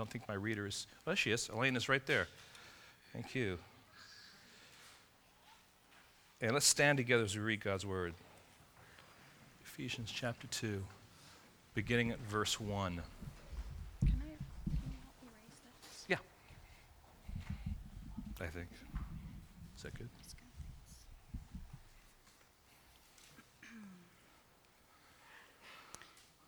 don't think my reader is. Oh, she is. Elaine is right there. Thank you. And let's stand together as we read God's word. Ephesians chapter 2, beginning at verse 1. Can I, can you help me this? Yeah. I think. Is that good? That's good, thanks.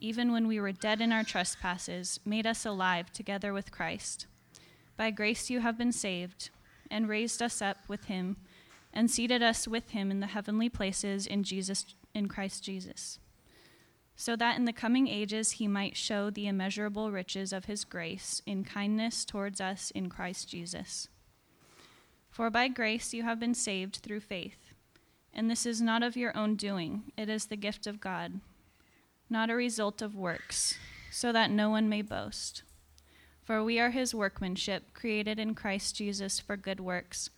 even when we were dead in our trespasses, made us alive together with Christ. By grace you have been saved, and raised us up with Him, and seated us with Him in the heavenly places in Jesus in Christ Jesus, so that in the coming ages He might show the immeasurable riches of His grace in kindness towards us in Christ Jesus. For by grace you have been saved through faith. And this is not of your own doing, it is the gift of God, not a result of works, so that no one may boast. For we are his workmanship, created in Christ Jesus for good works,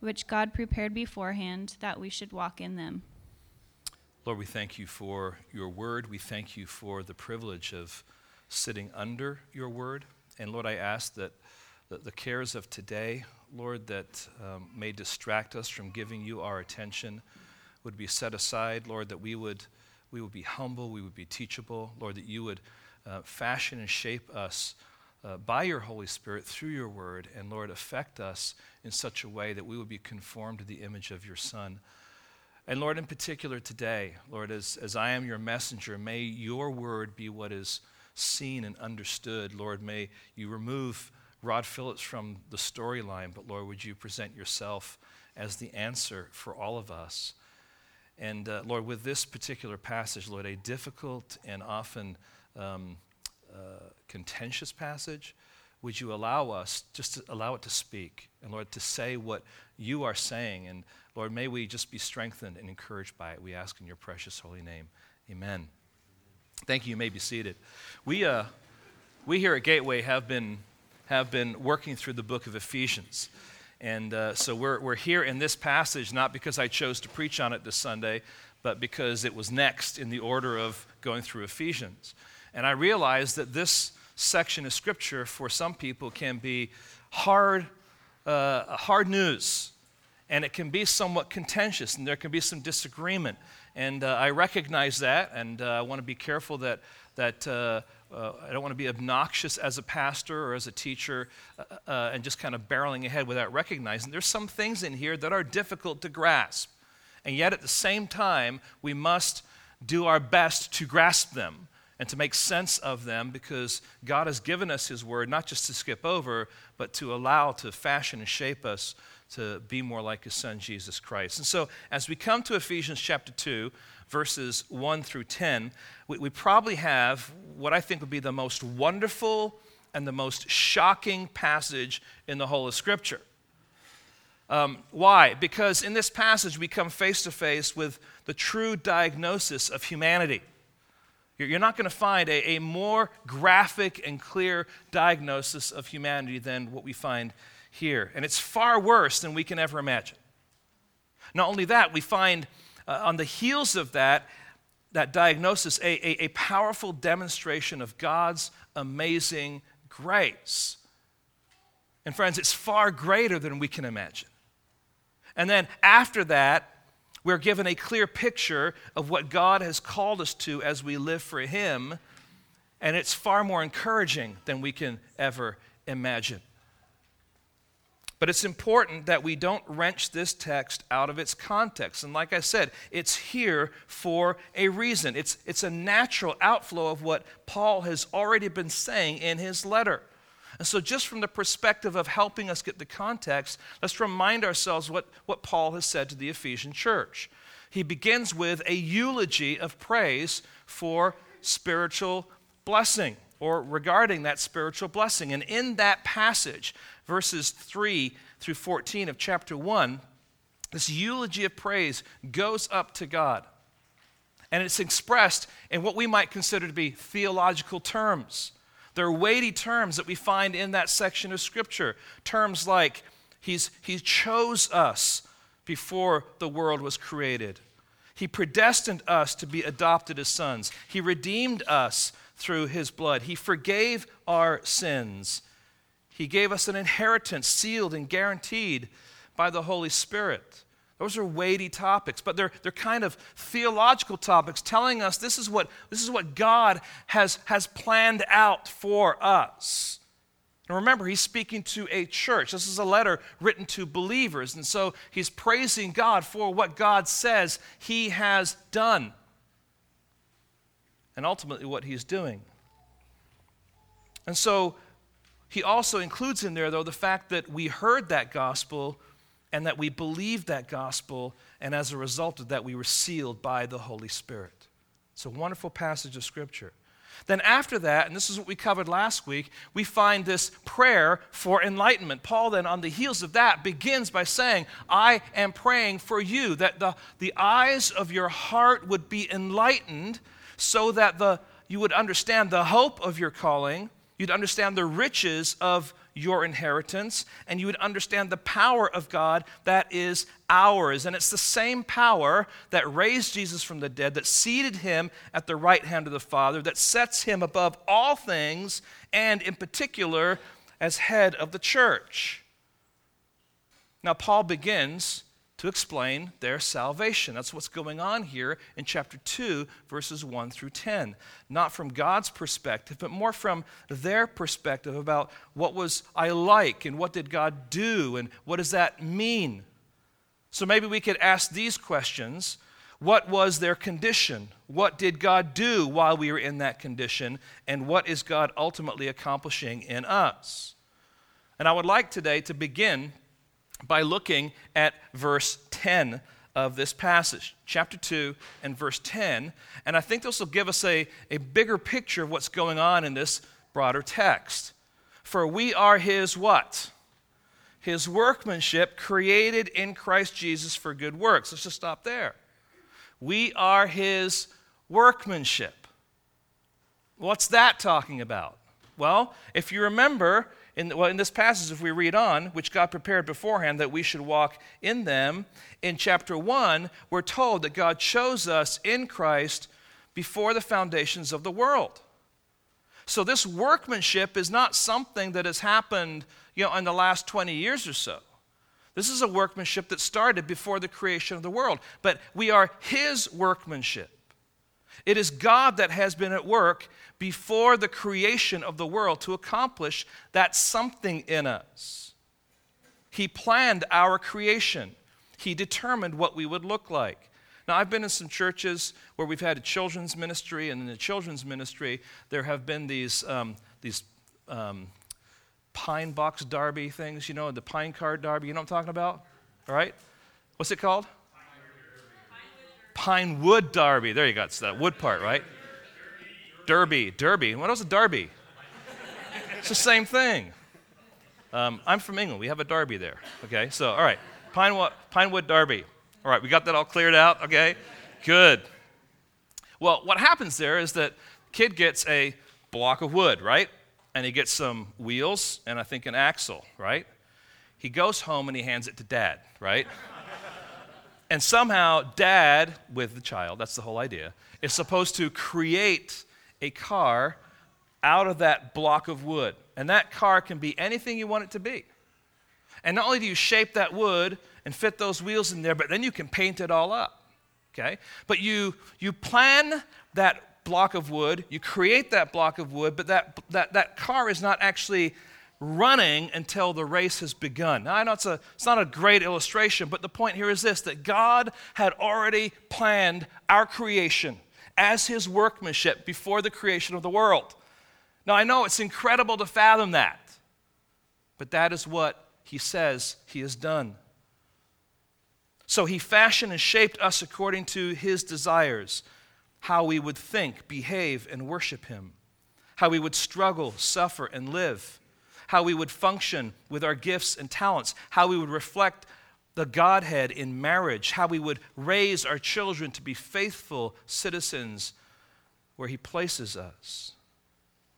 which God prepared beforehand that we should walk in them. Lord, we thank you for your word. We thank you for the privilege of sitting under your word. And Lord, I ask that the, cares of today, Lord, that um, may distract us from giving you our attention would be set aside. Lord, that we would, we would be humble, we would be teachable. Lord, that you would uh, fashion and shape us uh, by your Holy Spirit through your word. And Lord, affect us in such a way that we would be conformed to the image of your Son. And Lord, in particular today, Lord, as, as I am your messenger, may your word be what is seen and understood. Lord, may you remove Rod Phillips from the storyline, but Lord, would you present yourself as the answer for all of us? And uh, Lord, with this particular passage, Lord, a difficult and often um, uh, contentious passage, would you allow us, just to allow it to speak, and Lord, to say what you are saying. And Lord, may we just be strengthened and encouraged by it. We ask in your precious holy name. Amen. Thank you. You may be seated. We, uh, we here at Gateway have been, have been working through the book of Ephesians. And uh, so we're, we're here in this passage not because I chose to preach on it this Sunday, but because it was next in the order of going through Ephesians. And I realized that this section of Scripture for some people can be hard, uh, hard news. And it can be somewhat contentious, and there can be some disagreement. And uh, I recognize that, and uh, I want to be careful that, that uh, uh, I don't want to be obnoxious as a pastor or as a teacher uh, uh, and just kind of barreling ahead without recognizing there's some things in here that are difficult to grasp. And yet, at the same time, we must do our best to grasp them and to make sense of them because God has given us His Word not just to skip over, but to allow to fashion and shape us to be more like His Son, Jesus Christ. And so, as we come to Ephesians chapter 2, verses 1 through 10, we, we probably have what I think would be the most wonderful and the most shocking passage in the whole of Scripture. Um, why? Because in this passage, we come face to face with the true diagnosis of humanity. You're not going to find a, a more graphic and clear diagnosis of humanity than what we find here. And it's far worse than we can ever imagine. Not only that, we find uh, on the heels of that, that diagnosis, a, a, a powerful demonstration of God's amazing grace. And friends, it's far greater than we can imagine. And then after that, we're given a clear picture of what God has called us to as we live for Him, and it's far more encouraging than we can ever imagine. But it's important that we don't wrench this text out of its context. And like I said, it's here for a reason. It's, it's a natural outflow of what Paul has already been saying in his letter. And so, just from the perspective of helping us get the context, let's remind ourselves what, what Paul has said to the Ephesian church. He begins with a eulogy of praise for spiritual blessing. Or regarding that spiritual blessing. And in that passage, verses 3 through 14 of chapter 1, this eulogy of praise goes up to God. And it's expressed in what we might consider to be theological terms. They're weighty terms that we find in that section of Scripture. Terms like, He's, He chose us before the world was created. He predestined us to be adopted as sons. He redeemed us through His blood. He forgave our sins. He gave us an inheritance sealed and guaranteed by the Holy Spirit. Those are weighty topics, but they're, they're kind of theological topics telling us this is what, this is what God has, has planned out for us. And remember, he's speaking to a church. This is a letter written to believers. And so he's praising God for what God says he has done and ultimately what he's doing. And so he also includes in there, though, the fact that we heard that gospel and that we believed that gospel, and as a result of that, we were sealed by the Holy Spirit. It's a wonderful passage of Scripture. Then, after that, and this is what we covered last week, we find this prayer for enlightenment. Paul, then, on the heels of that, begins by saying, I am praying for you, that the, the eyes of your heart would be enlightened so that the, you would understand the hope of your calling, you'd understand the riches of your inheritance, and you would understand the power of God that is ours. And it's the same power that raised Jesus from the dead, that seated him at the right hand of the Father, that sets him above all things, and in particular as head of the church. Now, Paul begins to explain their salvation. That's what's going on here in chapter 2, verses 1 through 10. Not from God's perspective, but more from their perspective about what was I like and what did God do and what does that mean. So maybe we could ask these questions. What was their condition? What did God do while we were in that condition? And what is God ultimately accomplishing in us? And I would like today to begin by looking at verse 10 of this passage, chapter 2 and verse 10. And I think this will give us a, a bigger picture of what's going on in this broader text. For we are his what? His workmanship created in Christ Jesus for good works. Let's just stop there. We are his workmanship. What's that talking about? Well, if you remember, in, well, in this passage, if we read on, which God prepared beforehand that we should walk in them, in chapter 1, we're told that God chose us in Christ before the foundations of the world. So this workmanship is not something that has happened you know, in the last 20 years or so. This is a workmanship that started before the creation of the world. But we are His workmanship. It is God that has been at work before the creation of the world to accomplish that something in us. He planned our creation, He determined what we would look like. Now, I've been in some churches where we've had a children's ministry, and in the children's ministry, there have been these, um, these um, pine box derby things, you know, the pine card derby. You know what I'm talking about? All right? What's it called? Pine wood derby. There you go. It's that wood part, right? Derby, Derby. What was a Derby? It's the same thing. Um, I'm from England. We have a Derby there. Okay, so all right, Pinewood, Pinewood Derby. All right, we got that all cleared out. Okay, good. Well, what happens there is that kid gets a block of wood, right? And he gets some wheels and I think an axle, right? He goes home and he hands it to dad, right? And somehow dad, with the child, that's the whole idea, is supposed to create a car out of that block of wood. And that car can be anything you want it to be. And not only do you shape that wood and fit those wheels in there, but then you can paint it all up. Okay? But you you plan that block of wood, you create that block of wood, but that that, that car is not actually running until the race has begun. Now, I know it's, a, it's not a great illustration, but the point here is this that God had already planned our creation as his workmanship before the creation of the world. Now, I know it's incredible to fathom that, but that is what he says he has done. So he fashioned and shaped us according to his desires, how we would think, behave, and worship him, how we would struggle, suffer, and live, how we would function with our gifts and talents, how we would reflect the Godhead in marriage, how we would raise our children to be faithful citizens where He places us.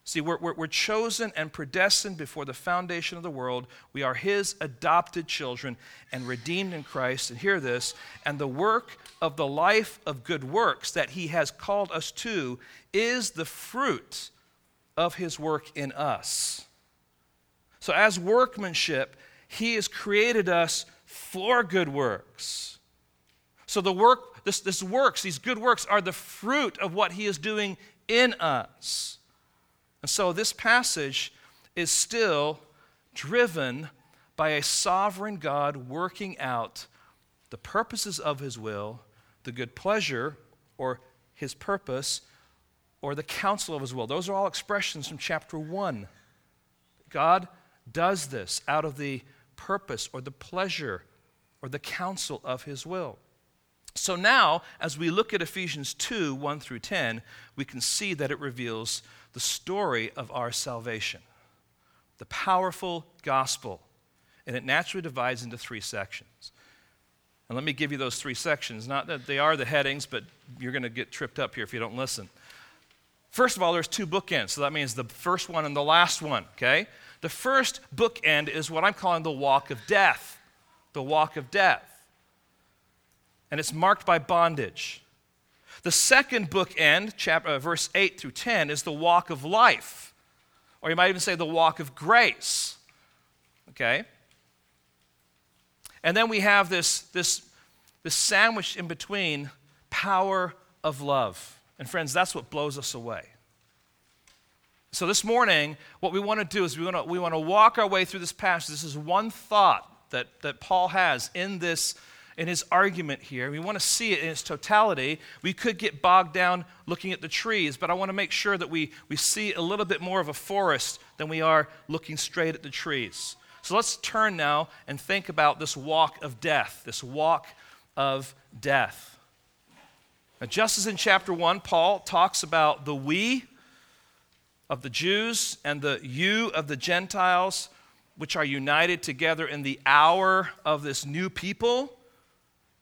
See, we're, we're, we're, chosen and predestined before the foundation of the world. We are His adopted children and redeemed in Christ. And hear this and the work of the life of good works that He has called us to is the fruit of His work in us. So, as workmanship, He has created us for good works. So, the work, this, this works, these good works, are the fruit of what He is doing in us. And so this passage is still driven by a sovereign God working out the purposes of his will, the good pleasure or his purpose, or the counsel of his will. Those are all expressions from chapter 1. God does this out of the purpose or the pleasure or the counsel of his will. So now, as we look at Ephesians 2 1 through 10, we can see that it reveals the story of our salvation, the powerful gospel. And it naturally divides into three sections. And let me give you those three sections. Not that they are the headings, but you're going to get tripped up here if you don't listen. First of all, there's two bookends. So that means the first one and the last one, okay? The first bookend is what I'm calling the walk of death. The walk of death. And it's marked by bondage. The second bookend, chapter, uh, verse 8 through 10, is the walk of life, or you might even say the walk of grace. Okay? And then we have this, this, this sandwich in between power of love. And friends, that's what blows us away. So this morning, what we want to do is we want to, we want to walk our way through this passage. This is one thought that, that Paul has in this in his argument here. We want to see it in its totality. We could get bogged down looking at the trees, but I want to make sure that we, we see a little bit more of a forest than we are looking straight at the trees. So let's turn now and think about this walk of death, this walk of death. Now, just as in chapter 1, Paul talks about the we of the Jews and the you of the Gentiles, which are united together in the hour of this new people.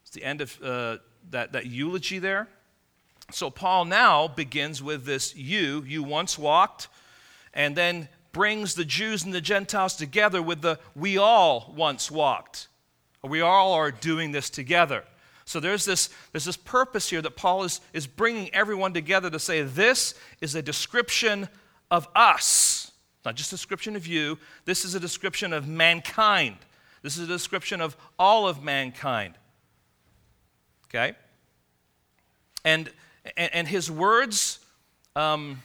It's the end of uh, that, that eulogy there. So Paul now begins with this you, you once walked, and then brings the Jews and the Gentiles together with the we all once walked. We all are doing this together. So there's this, there's this purpose here that Paul is, is bringing everyone together to say this is a description of us, not just a description of you. This is a description of mankind. This is a description of all of mankind. Okay? And, and, and his words um,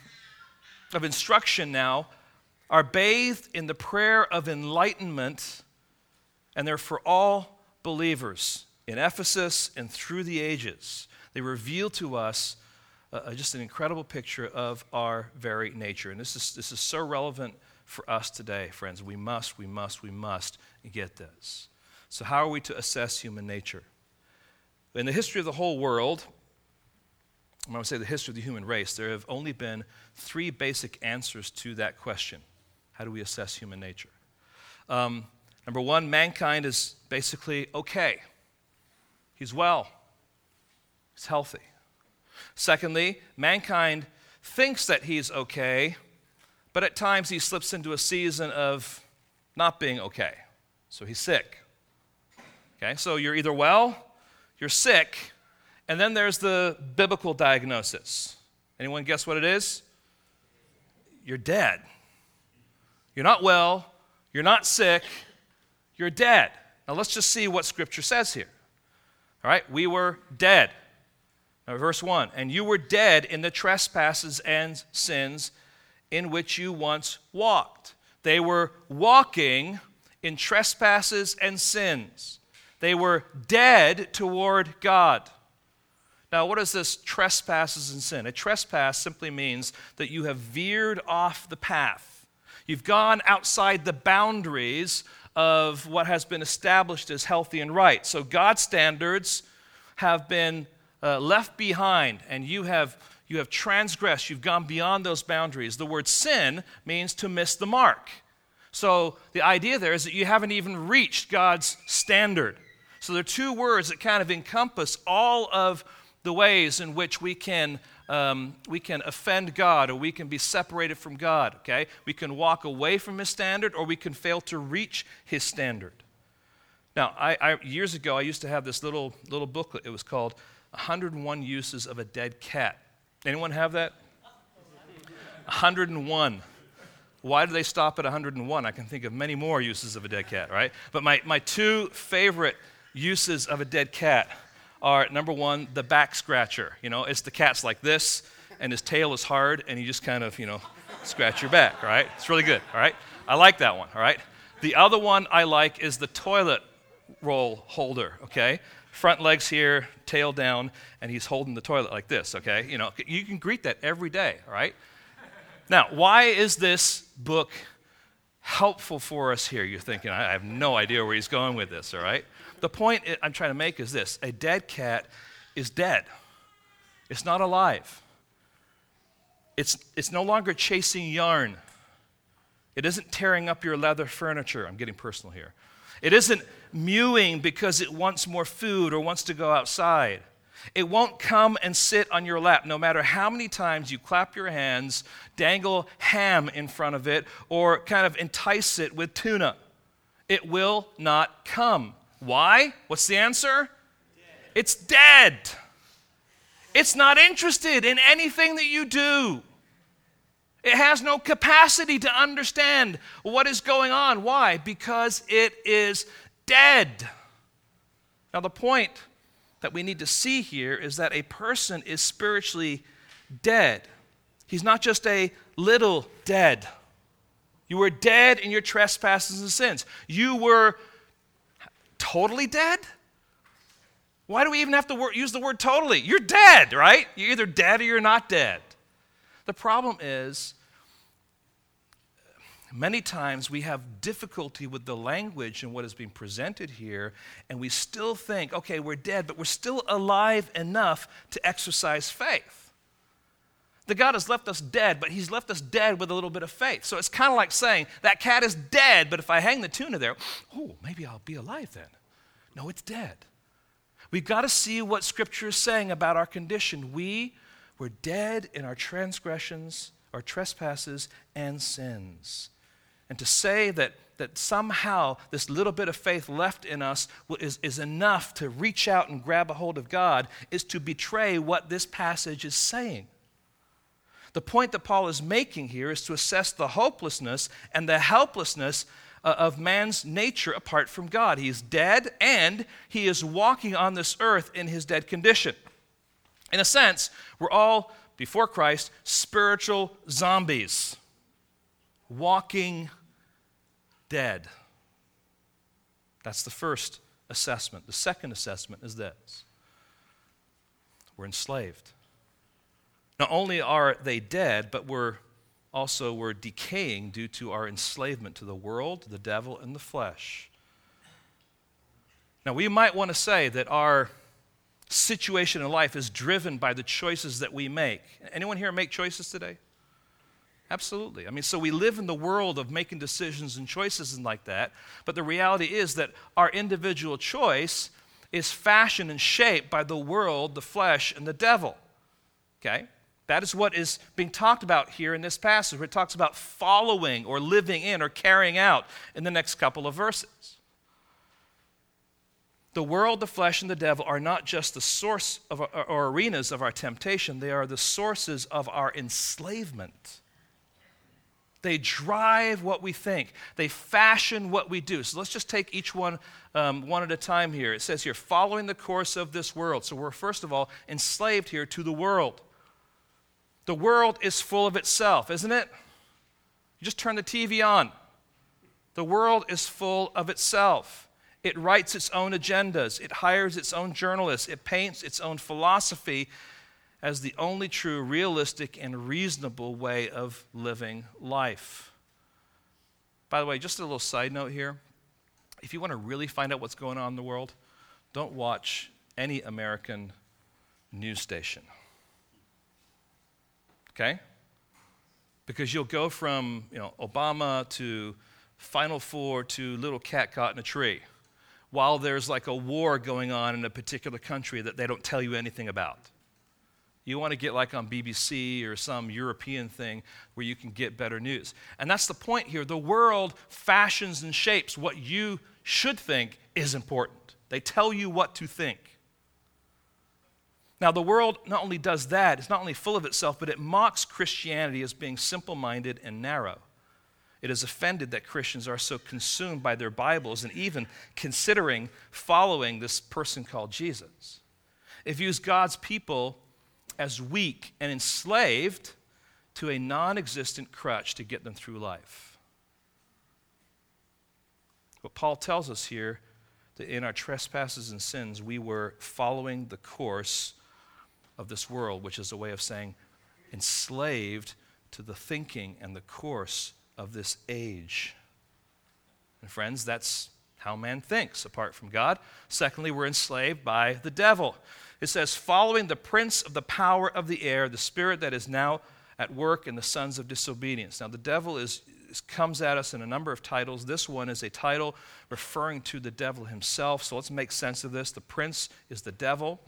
of instruction now are bathed in the prayer of enlightenment, and they're for all believers in Ephesus and through the ages. They reveal to us uh, just an incredible picture of our very nature. And this is, this is so relevant for us today, friends. We must, we must, we must get this. So, how are we to assess human nature? In the history of the whole world, when going to say the history of the human race, there have only been three basic answers to that question How do we assess human nature? Um, number one, mankind is basically okay, he's well, he's healthy. Secondly, mankind thinks that he's okay, but at times he slips into a season of not being okay. So he's sick. Okay, so you're either well you're sick, and then there's the biblical diagnosis. Anyone guess what it is? You're dead. You're not well, you're not sick, you're dead. Now let's just see what Scripture says here. All right, we were dead. Now, verse 1 And you were dead in the trespasses and sins in which you once walked. They were walking in trespasses and sins. They were dead toward God. Now, what is this trespasses and sin? A trespass simply means that you have veered off the path. You've gone outside the boundaries of what has been established as healthy and right. So, God's standards have been uh, left behind, and you have, You have transgressed. You've gone beyond those boundaries. The word sin means to miss the mark. So the idea there is that you haven't even reached God's standard. So there are two words that kind of encompass all of the ways in which we can um, we can offend God or we can be separated from God. Okay, we can walk away from His standard or we can fail to reach His standard. Now, I, I, years ago, I used to have this little little booklet. It was called 101 Uses of a Dead Cat. Anyone have that? 101. Why do they stop at 101? I can think of many more uses of a dead cat, right? But my, my two favorite uses of a dead cat are number one, the back scratcher. You know, it's the cat's like this, and his tail is hard, and you just kind of, you know, scratch your back, right? It's really good, all right? I like that one, all right? The other one I like is the toilet roll holder, okay? Front legs here, tail down, and he's holding the toilet like this, okay? You know, you can greet that every day, right? Now, why is this book helpful for us here? You're thinking, I have no idea where he's going with this, all right? The point I'm trying to make is this a dead cat is dead, it's not alive. It's, it's no longer chasing yarn. It isn't tearing up your leather furniture. I'm getting personal here. It isn't mewing because it wants more food or wants to go outside. It won't come and sit on your lap no matter how many times you clap your hands, dangle ham in front of it, or kind of entice it with tuna. It will not come. Why? What's the answer? Dead. It's dead. It's not interested in anything that you do. It has no capacity to understand what is going on. Why? Because it is dead. Now, the point that we need to see here is that a person is spiritually dead. He's not just a little dead. You were dead in your trespasses and sins. You were totally dead? Why do we even have to use the word totally? You're dead, right? You're either dead or you're not dead. The problem is, many times we have difficulty with the language and what is being presented here, and we still think, okay, we're dead, but we're still alive enough to exercise faith. The God has left us dead, but He's left us dead with a little bit of faith. So it's kind of like saying, that cat is dead, but if I hang the tuna there, oh, maybe I'll be alive then. No, it's dead. We've got to see what Scripture is saying about our condition. We were dead in our transgressions, our trespasses, and sins. And to say that, that somehow this little bit of faith left in us is, is enough to reach out and grab a hold of God is to betray what this passage is saying. The point that Paul is making here is to assess the hopelessness and the helplessness uh, of man's nature apart from God. He is dead and he is walking on this earth in his dead condition. In a sense, we're all, before Christ, spiritual zombies, walking dead. That's the first assessment. The second assessment is this we're enslaved. Not only are they dead, but we're also we're decaying due to our enslavement to the world, the devil, and the flesh. Now, we might want to say that our situation in life is driven by the choices that we make. Anyone here make choices today? Absolutely. I mean, so we live in the world of making decisions and choices and like that, but the reality is that our individual choice is fashioned and shaped by the world, the flesh, and the devil. Okay? That is what is being talked about here in this passage, where it talks about following or living in or carrying out in the next couple of verses. The world, the flesh, and the devil are not just the source of our, or arenas of our temptation, they are the sources of our enslavement. They drive what we think. They fashion what we do. So let's just take each one um, one at a time here. It says here, following the course of this world. So we're first of all enslaved here to the world. The world is full of itself, isn't it? You just turn the TV on. The world is full of itself. It writes its own agendas, it hires its own journalists, it paints its own philosophy as the only true, realistic, and reasonable way of living life. By the way, just a little side note here. If you want to really find out what's going on in the world, don't watch any American news station. Okay? Because you'll go from, you know, Obama to Final Four to little cat caught in a tree while there's like a war going on in a particular country that they don't tell you anything about. You want to get like on BBC or some European thing where you can get better news. And that's the point here. The world fashions and shapes what you should think is important, they tell you what to think. Now, the world not only does that, it's not only full of itself, but it mocks Christianity as being simple minded and narrow. It is offended that Christians are so consumed by their Bibles and even considering following this person called Jesus. It views God's people as weak and enslaved to a non existent crutch to get them through life. What Paul tells us here that in our trespasses and sins, we were following the course of this world, which is a way of saying enslaved to the thinking and the course of this age. And friends, that's how man thinks apart from God. Secondly, we're enslaved by the devil. It says, following the prince of the power of the air, the spirit that is now at work in the sons of disobedience. Now, the devil is, comes at us in a number of titles. This one is a title referring to the devil himself. So let's make sense of this. The prince is the devil.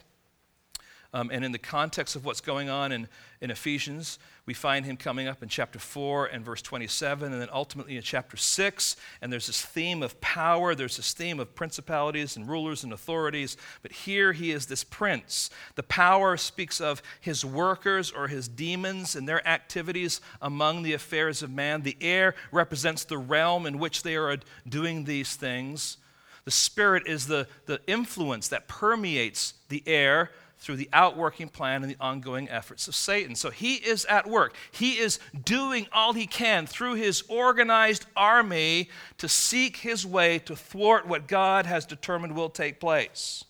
Um, and in the context of what's going on in, in Ephesians, we find him coming up in chapter 4 and verse 27, and then ultimately in chapter 6. And there's this theme of power, there's this theme of principalities and rulers and authorities. But here he is this prince. The power speaks of his workers or his demons and their activities among the affairs of man. The air represents the realm in which they are doing these things. The spirit is the, the influence that permeates the air through the outworking plan and the ongoing efforts of Satan. So he is at work. He is doing all he can through his organized army to seek his way to thwart what God has determined will take place.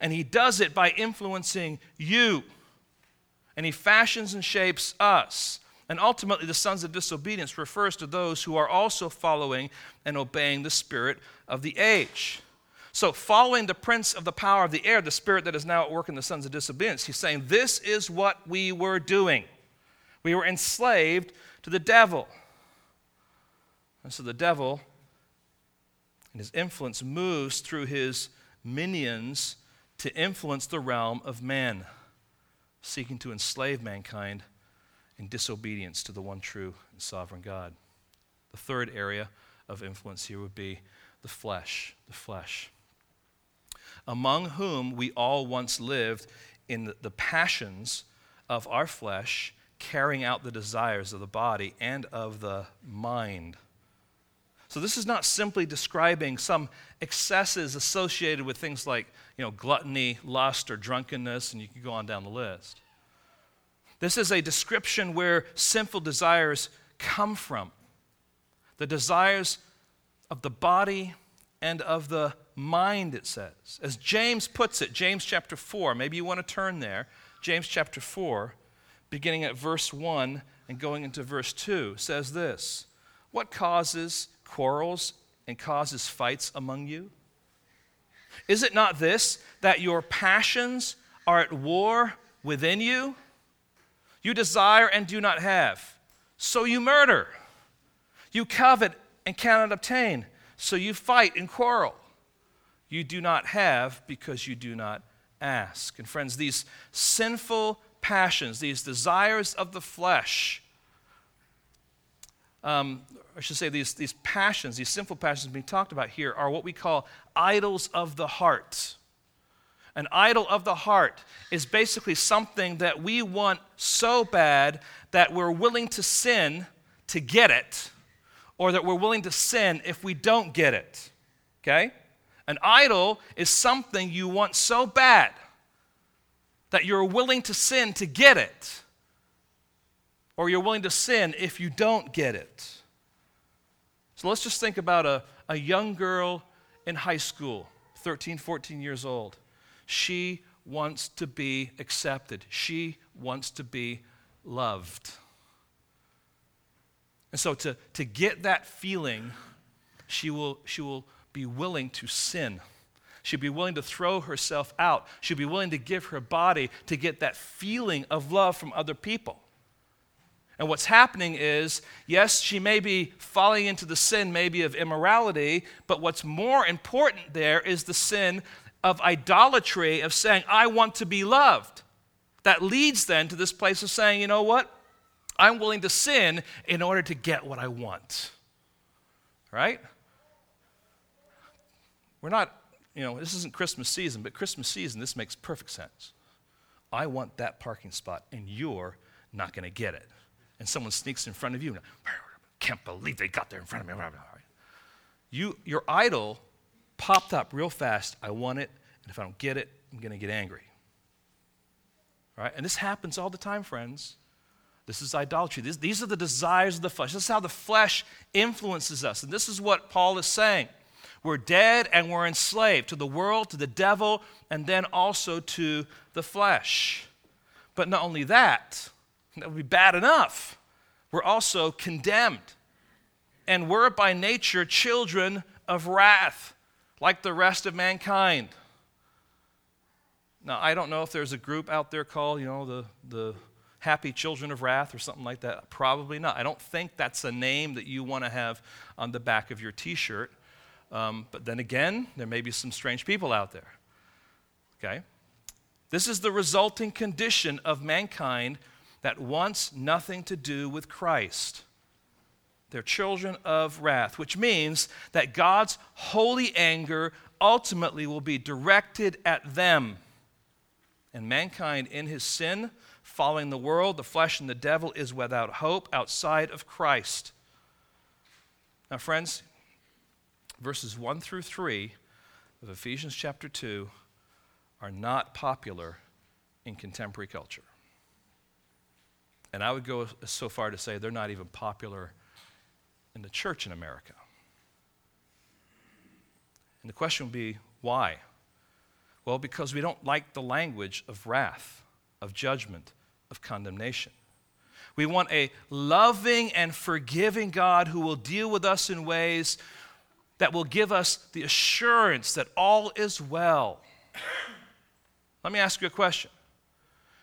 And he does it by influencing you. And he fashions and shapes us. And ultimately, the sons of disobedience refers to those who are also following and obeying the spirit of the age. So, following the prince of the power of the air, the spirit that is now at work in the sons of disobedience, he's saying, This is what we were doing. We were enslaved to the devil. And so the devil and his influence moves through his minions to influence the realm of man, seeking to enslave mankind in disobedience to the one true and sovereign God. The third area of influence here would be the flesh. The flesh among whom we all once lived in the passions of our flesh, carrying out the desires of the body and of the mind. So this is not simply describing some excesses associated with things like, you know, gluttony, lust, or drunkenness, and you can go on down the list. This is a description where sinful desires come from. The desires of the body and of the mind, it says. As James puts it, James chapter 4, maybe you want to turn there. James chapter 4, beginning at verse 1 and going into verse 2, says this What causes quarrels and causes fights among you? Is it not this, that your passions are at war within you? You desire and do not have, so you murder. You covet and cannot obtain, so you fight and quarrel you do not have because you do not ask. And friends, these sinful passions, these desires of the flesh, um, I should say, these, these passions, these sinful passions being talked about here, are what we call idols of the heart. An idol of the heart is basically something that we want so bad that we're willing to sin to get it, or that we're willing to sin if we don't get it. Okay? An idol is something you want so bad that you're willing to sin to get it, or you're willing to sin if you don't get it. So let's just think about a, a young girl in high school, 13, 14 years old. She wants to be accepted, she wants to be loved. And so to, to get that feeling, she will, she will be willing to sin. She'd be willing to throw herself out. She'd be willing to give her body to get that feeling of love from other people. And what's happening is, yes, she may be falling into the sin, maybe of immorality, but what's more important there is the sin of idolatry, of saying, I want to be loved. That leads then to this place of saying, you know what? I'm willing to sin in order to get what I want. Right? We're not, you know, this isn't Christmas season, but Christmas season, this makes perfect sense. I want that parking spot, and you're not going to get it. And someone sneaks in front of you, can't believe they got there in front of me. You, your idol popped up real fast. I want it, and if I don't get it, I'm going to get angry. Right? And this happens all the time, friends. This is idolatry. This, these are the desires of the flesh. This is how the flesh influences us. And this is what Paul is saying. We're dead and we're enslaved to the world, to the devil, and then also to the flesh. But not only that, that would be bad enough. We're also condemned. And we're by nature children of wrath, like the rest of mankind. Now, I don't know if there's a group out there called, you know, the, the Happy Children of Wrath or something like that. Probably not. I don't think that's a name that you want to have on the back of your t shirt. Um, but then again, there may be some strange people out there. Okay? This is the resulting condition of mankind that wants nothing to do with Christ. They're children of wrath, which means that God's holy anger ultimately will be directed at them. And mankind, in his sin, following the world, the flesh, and the devil, is without hope outside of Christ. Now, friends, verses 1 through 3 of Ephesians chapter 2 are not popular in contemporary culture. And I would go so far to say they're not even popular in the church in America. And the question would be why? Well, because we don't like the language of wrath, of judgment, of condemnation. We want a loving and forgiving God who will deal with us in ways that will give us the assurance that all is well. Let me ask you a question.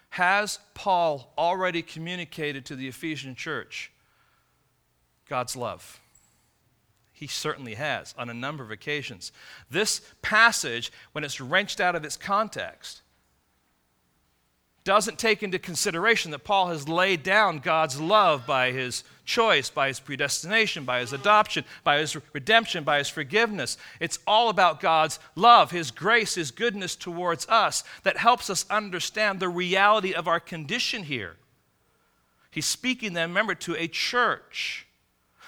Has Paul already communicated to the Ephesian church God's love? He certainly has on a number of occasions. This passage, when it's wrenched out of its context, doesn't take into consideration that Paul has laid down God's love by his choice, by his predestination, by his adoption, by his redemption, by his forgiveness. It's all about God's love, his grace, his goodness towards us that helps us understand the reality of our condition here. He's speaking then, remember, to a church.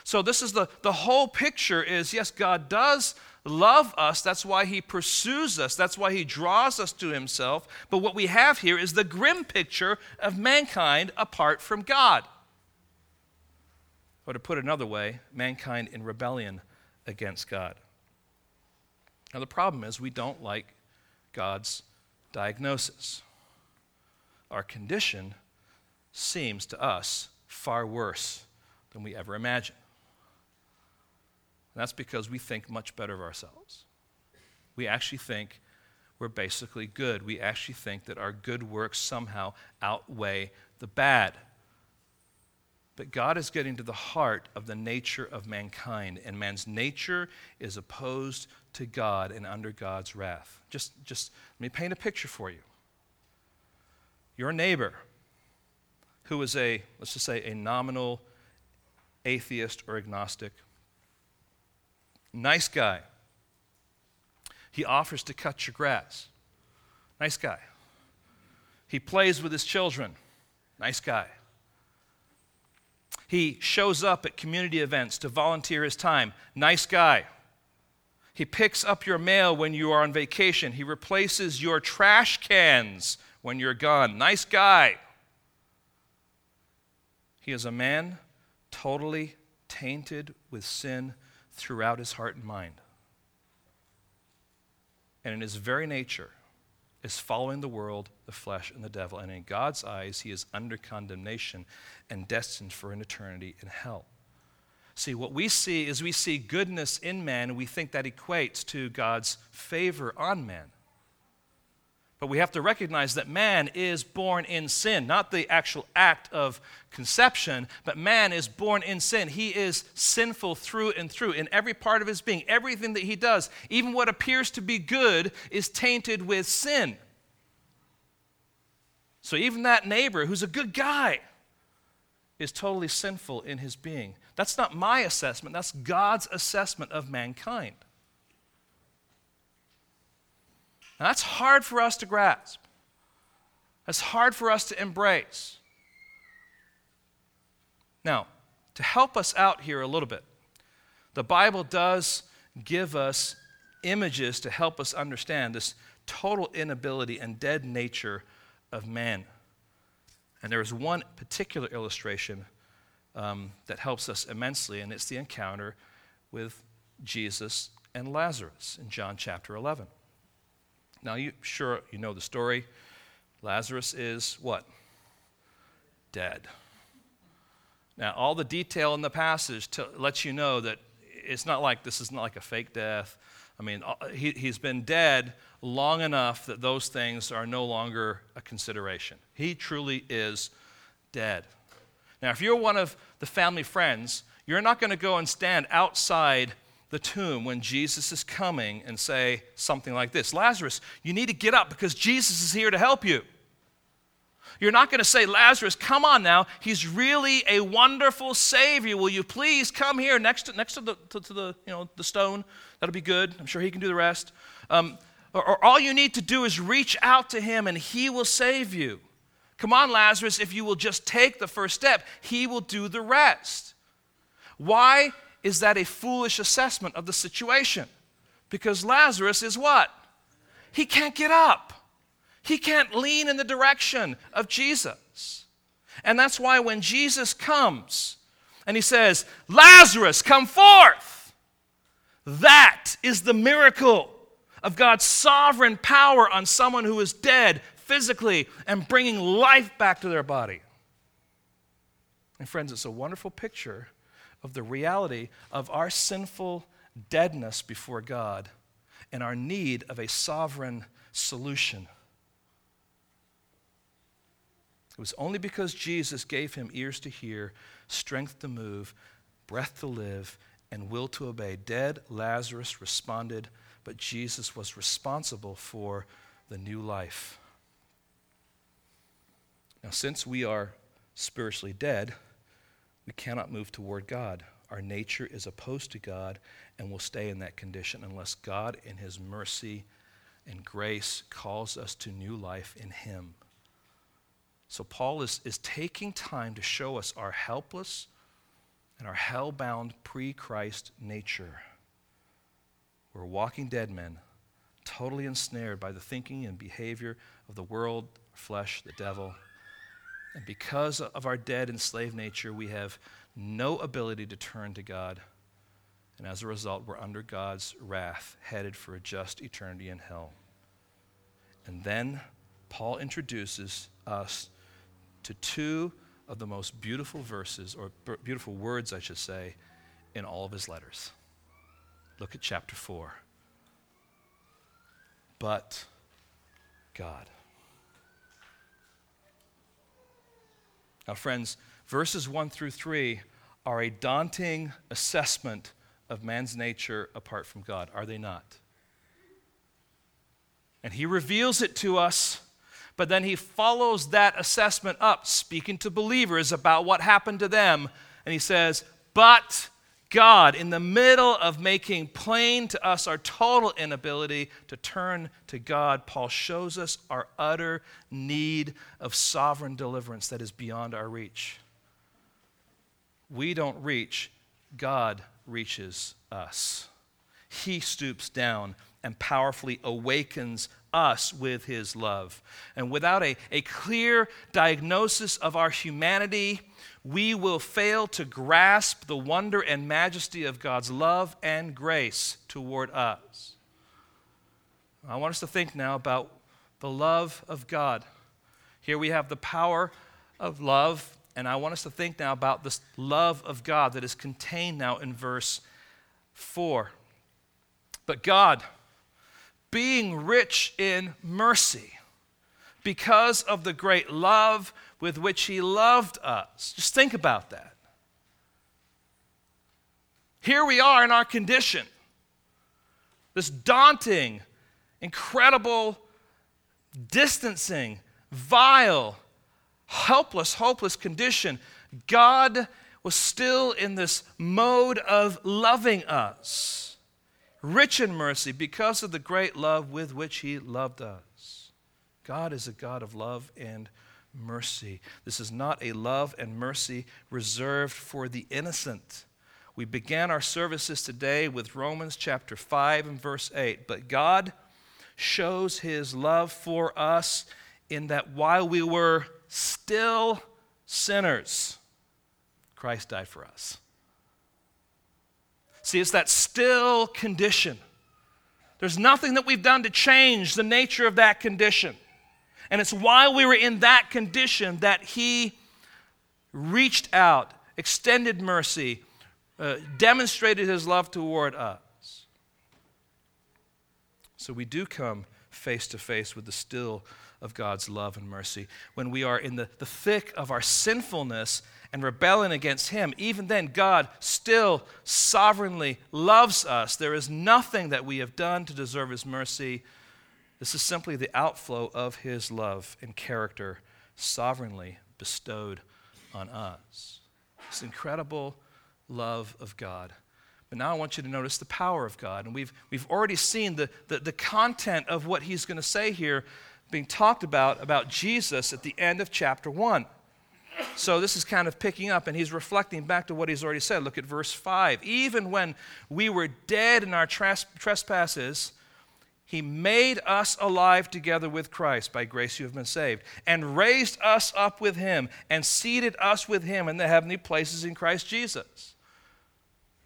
So this is the, the whole picture is yes, God does love us. That's why he pursues us. That's why he draws us to himself. But what we have here is the grim picture of mankind apart from God. Or to put it another way, mankind in rebellion against God. Now, the problem is we don't like God's diagnosis. Our condition seems to us far worse than we ever imagined. And that's because we think much better of ourselves. We actually think we're basically good. We actually think that our good works somehow outweigh the bad. But God is getting to the heart of the nature of mankind, and man's nature is opposed to God and under God's wrath. Just, just let me paint a picture for you. Your neighbor, who is a, let's just say, a nominal atheist or agnostic, Nice guy. He offers to cut your grass. Nice guy. He plays with his children. Nice guy. He shows up at community events to volunteer his time. Nice guy. He picks up your mail when you are on vacation. He replaces your trash cans when you're gone. Nice guy. He is a man totally tainted with sin throughout his heart and mind. And in his very nature is following the world, the flesh, and the devil. And in God's eyes, he is under condemnation and destined for an eternity in hell. See, what we see is we see goodness in man, and we think that equates to God's favor on man. But we have to recognize that man is born in sin, not the actual act of conception, but man is born in sin. He is sinful through and through in every part of his being. Everything that he does, even what appears to be good, is tainted with sin. So even that neighbor who's a good guy is totally sinful in his being. That's not my assessment, that's God's assessment of mankind. Now, that's hard for us to grasp. That's hard for us to embrace. Now, to help us out here a little bit, the Bible does give us images to help us understand this total inability and dead nature of man. And there is one particular illustration um, that helps us immensely, and it's the encounter with Jesus and Lazarus in John chapter 11. Now, you sure you know the story. Lazarus is what? Dead. Now, all the detail in the passage to, lets you know that it's not like this is not like a fake death. I mean, uh, he, he's been dead long enough that those things are no longer a consideration. He truly is dead. Now, if you're one of the family friends, you're not going to go and stand outside the tomb when Jesus is coming and say something like this Lazarus, you need to get up because Jesus is here to help you. You're not going to say, Lazarus, come on now. He's really a wonderful Savior. Will you please come here next to, next to, the, to, to the, you know, the stone? That'll be good. I'm sure he can do the rest. Um, or, or all you need to do is reach out to him and he will save you. Come on, Lazarus, if you will just take the first step, he will do the rest. Why is that a foolish assessment of the situation? Because Lazarus is what? He can't get up. He can't lean in the direction of Jesus. And that's why when Jesus comes and he says, Lazarus, come forth, that is the miracle of God's sovereign power on someone who is dead physically and bringing life back to their body. And friends, it's a wonderful picture of the reality of our sinful deadness before God and our need of a sovereign solution. It was only because Jesus gave him ears to hear, strength to move, breath to live, and will to obey. Dead Lazarus responded, but Jesus was responsible for the new life. Now, since we are spiritually dead, we cannot move toward God. Our nature is opposed to God and will stay in that condition unless God, in His mercy and grace, calls us to new life in Him. So, Paul is, is taking time to show us our helpless and our hell bound pre Christ nature. We're walking dead men, totally ensnared by the thinking and behavior of the world, flesh, the devil. And because of our dead enslaved nature, we have no ability to turn to God. And as a result, we're under God's wrath, headed for a just eternity in hell. And then Paul introduces us to two of the most beautiful verses, or beautiful words, I should say, in all of his letters. Look at chapter 4. But God. Now, friends, verses 1 through 3 are a daunting assessment of man's nature apart from God, are they not? And he reveals it to us, but then he follows that assessment up, speaking to believers about what happened to them. And he says, But God, in the middle of making plain to us our total inability to turn to God, Paul shows us our utter need of sovereign deliverance that is beyond our reach. We don't reach, God reaches us. He stoops down and powerfully awakens us with his love. And without a, a clear diagnosis of our humanity, we will fail to grasp the wonder and majesty of God's love and grace toward us. I want us to think now about the love of God. Here we have the power of love, and I want us to think now about this love of God that is contained now in verse 4. But God, being rich in mercy, because of the great love with which he loved us. Just think about that. Here we are in our condition, this daunting, incredible, distancing, vile, helpless, hopeless condition. God was still in this mode of loving us, rich in mercy because of the great love with which he loved us. God is a God of love and mercy. This is not a love and mercy reserved for the innocent. We began our services today with Romans chapter 5 and verse 8. But God shows his love for us in that while we were still sinners, Christ died for us. See, it's that still condition. There's nothing that we've done to change the nature of that condition. And it's while we were in that condition that He reached out, extended mercy, uh, demonstrated His love toward us. So we do come face to face with the still of God's love and mercy. When we are in the, the thick of our sinfulness and rebelling against Him, even then, God still sovereignly loves us. There is nothing that we have done to deserve His mercy. This is simply the outflow of His love and character sovereignly bestowed on us. This incredible love of God. But now I want you to notice the power of God. And we've, we've already seen the, the, the content of what he's going to say here being talked about, about Jesus at the end of chapter 1. So this is kind of picking up, and he's reflecting back to what he's already said. Look at verse 5. Even when we were dead in our trespasses, he made us alive together with Christ. By grace you have been saved. And raised us up with him, and seated us with him in the heavenly places in Christ Jesus.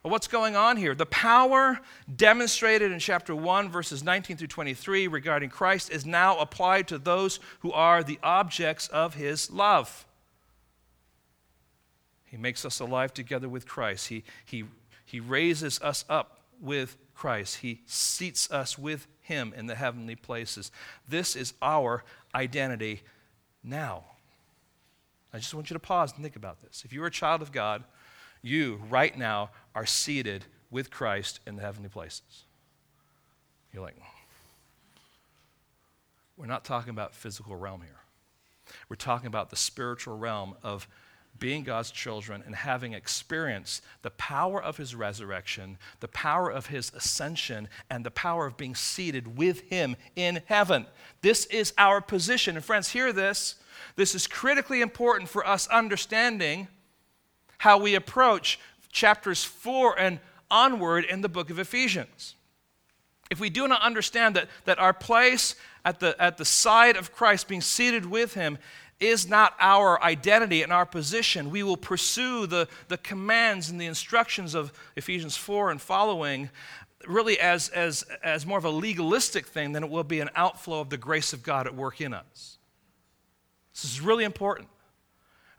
Well, what's going on here? The power demonstrated in chapter 1, verses 19 through 23 regarding Christ is now applied to those who are the objects of his love. He makes us alive together with Christ. He, he, he raises us up with Christ. He seats us with Him in the heavenly places. This is our identity now. I just want you to pause and think about this. If you're a child of God, you right now are seated with Christ in the heavenly places. You're like, we're not talking about physical realm here. We're talking about the spiritual realm of being God's children and having experienced the power of his resurrection, the power of his ascension, and the power of being seated with him in heaven. This is our position. And friends, hear this. This is critically important for us understanding how we approach chapters 4 and onward in the book of Ephesians. If we do not understand that, that our place at the, at the side of Christ, being seated with him, is not our identity and our position, we will pursue the, the commands and the instructions of Ephesians 4 and following really as, as, as more of a legalistic thing than it will be an outflow of the grace of God at work in us. This is really important.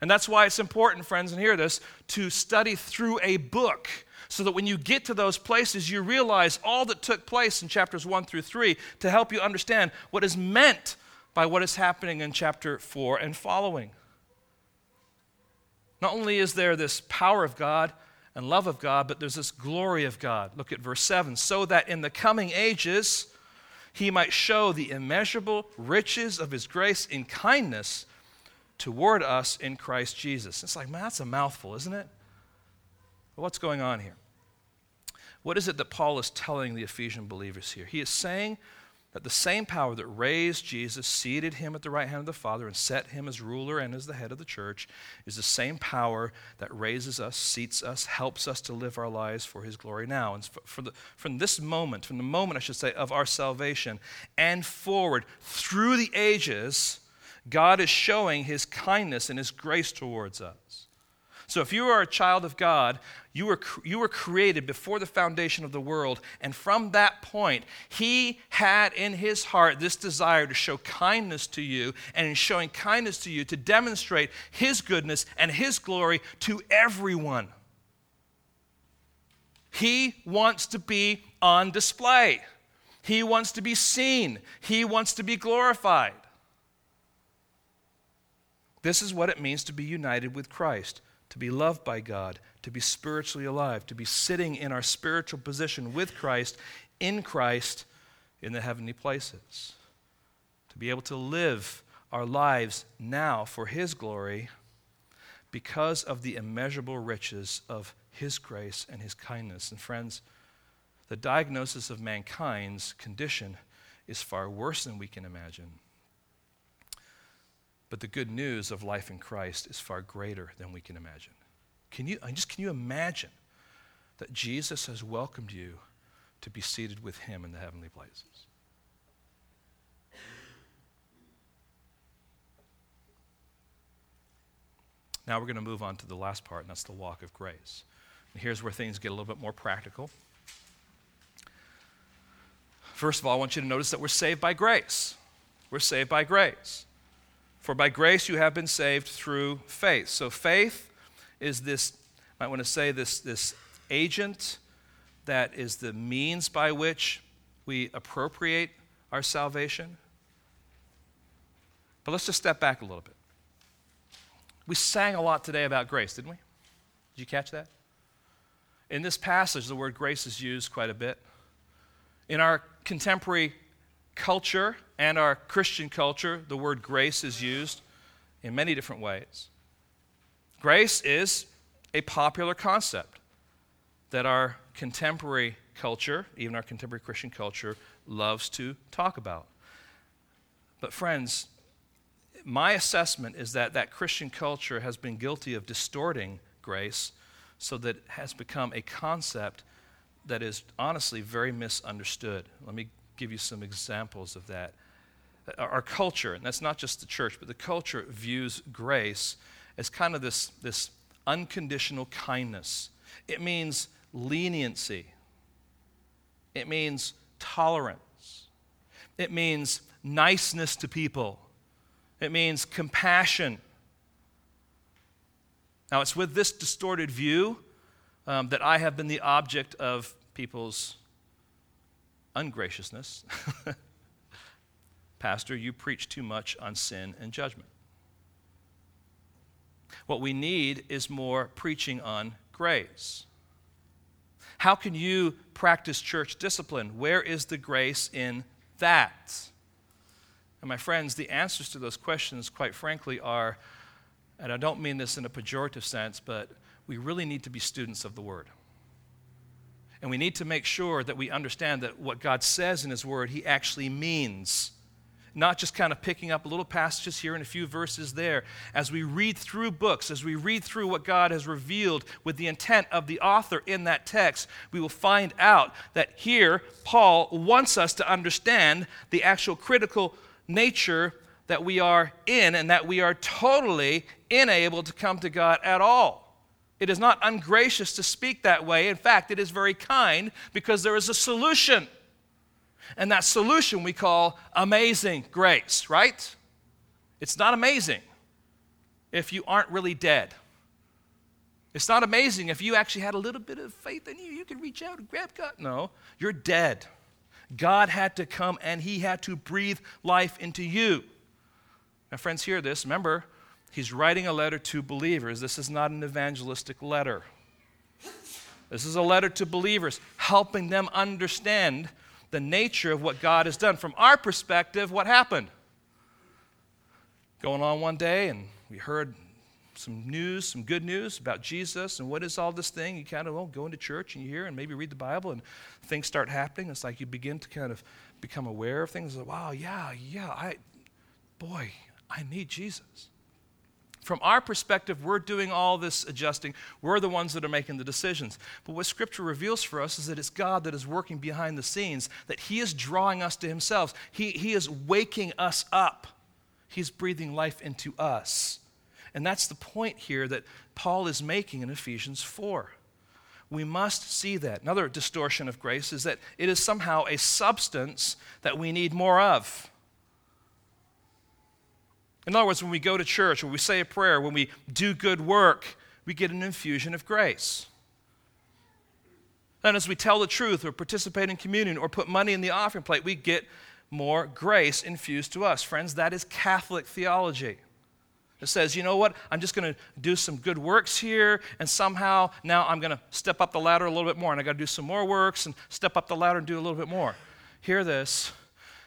And that's why it's important, friends, and hear this, to study through a book so that when you get to those places, you realize all that took place in chapters 1 through 3 to help you understand what is meant by what is happening in chapter 4 and following. Not only is there this power of God and love of God, but there's this glory of God. Look at verse 7 so that in the coming ages he might show the immeasurable riches of his grace in kindness toward us in Christ Jesus. It's like, man, that's a mouthful, isn't it? what's going on here? What is it that Paul is telling the Ephesian believers here? He is saying that the same power that raised Jesus, seated him at the right hand of the Father, and set him as ruler and as the head of the church, is the same power that raises us, seats us, helps us to live our lives for his glory now. And the, from this moment, from the moment, I should say, of our salvation and forward through the ages, God is showing his kindness and his grace towards us. So if you are a child of God, you were, you were created before the foundation of the world. And from that point, he had in his heart this desire to show kindness to you, and in showing kindness to you, to demonstrate his goodness and his glory to everyone. He wants to be on display. He wants to be seen. He wants to be glorified. This is what it means to be united with Christ, to be loved by God, to be spiritually alive, to be sitting in our spiritual position with Christ, in Christ, in the heavenly places, to be able to live our lives now for His glory because of the immeasurable riches of His grace and His kindness. And friends, the diagnosis of mankind's condition is far worse than we can imagine. But the good news of life in Christ is far greater than we can imagine. Can you, just can you imagine that Jesus has welcomed you to be seated with him in the heavenly places? Now we're going to move on to the last part, and that's the walk of grace. And here's where things get a little bit more practical. First of all, I want you to notice that we're saved by grace. We're saved by grace. For by grace you have been saved through faith. So faith is this, I want to say, this, this agent that is the means by which we appropriate our salvation. But let's just step back a little bit. We sang a lot today about grace, didn't we? Did you catch that? In this passage, the word grace is used quite a bit. In our contemporary culture and our Christian culture, the word grace is used in many different ways. Grace is a popular concept that our contemporary culture, even our contemporary Christian culture, loves to talk about. But, friends, my assessment is that that Christian culture has been guilty of distorting grace so that it has become a concept that is honestly very misunderstood. Let me give you some examples of that. Our culture, and that's not just the church, but the culture views grace as kind of this, this unconditional kindness. It means leniency, it means tolerance, it means niceness to people, it means compassion. Now, it's with this distorted view um, that I have been the object of people's ungraciousness. Pastor, you preach too much on sin and judgment. What we need is more preaching on grace. How can you practice church discipline? Where is the grace in that? And my friends, the answers to those questions, quite frankly, are, and I don't mean this in a pejorative sense, but we really need to be students of the Word. And we need to make sure that we understand that what God says in His Word, He actually means. Not just kind of picking up little passages here and a few verses there. As we read through books, as we read through what God has revealed with the intent of the author in that text, we will find out that here Paul wants us to understand the actual critical nature that we are in and that we are totally unable to come to God at all. It is not ungracious to speak that way. In fact, it is very kind because there is a solution. And that solution we call amazing grace, right? It's not amazing if you aren't really dead. It's not amazing if you actually had a little bit of faith in you, you could reach out and grab God. No, you're dead. God had to come and He had to breathe life into you. Now, friends, hear this. Remember, He's writing a letter to believers. This is not an evangelistic letter. This is a letter to believers, helping them understand the nature of what God has done. From our perspective, what happened? Going on one day, and we heard some news, some good news about Jesus and what is all this thing. You kind of well, go into church and you hear and maybe read the Bible, and things start happening. It's like you begin to kind of become aware of things. Like, wow, yeah, yeah, I, boy, I need Jesus. From our perspective, we're doing all this adjusting. We're the ones that are making the decisions. But what Scripture reveals for us is that it's God that is working behind the scenes, that He is drawing us to Himself. He, he is waking us up, He's breathing life into us. And that's the point here that Paul is making in Ephesians 4. We must see that. Another distortion of grace is that it is somehow a substance that we need more of. In other words, when we go to church, when we say a prayer, when we do good work, we get an infusion of grace. And as we tell the truth or participate in communion or put money in the offering plate, we get more grace infused to us. Friends, that is Catholic theology. It says, you know what? I'm just going to do some good works here, and somehow now I'm going to step up the ladder a little bit more, and I got to do some more works and step up the ladder and do a little bit more. Hear this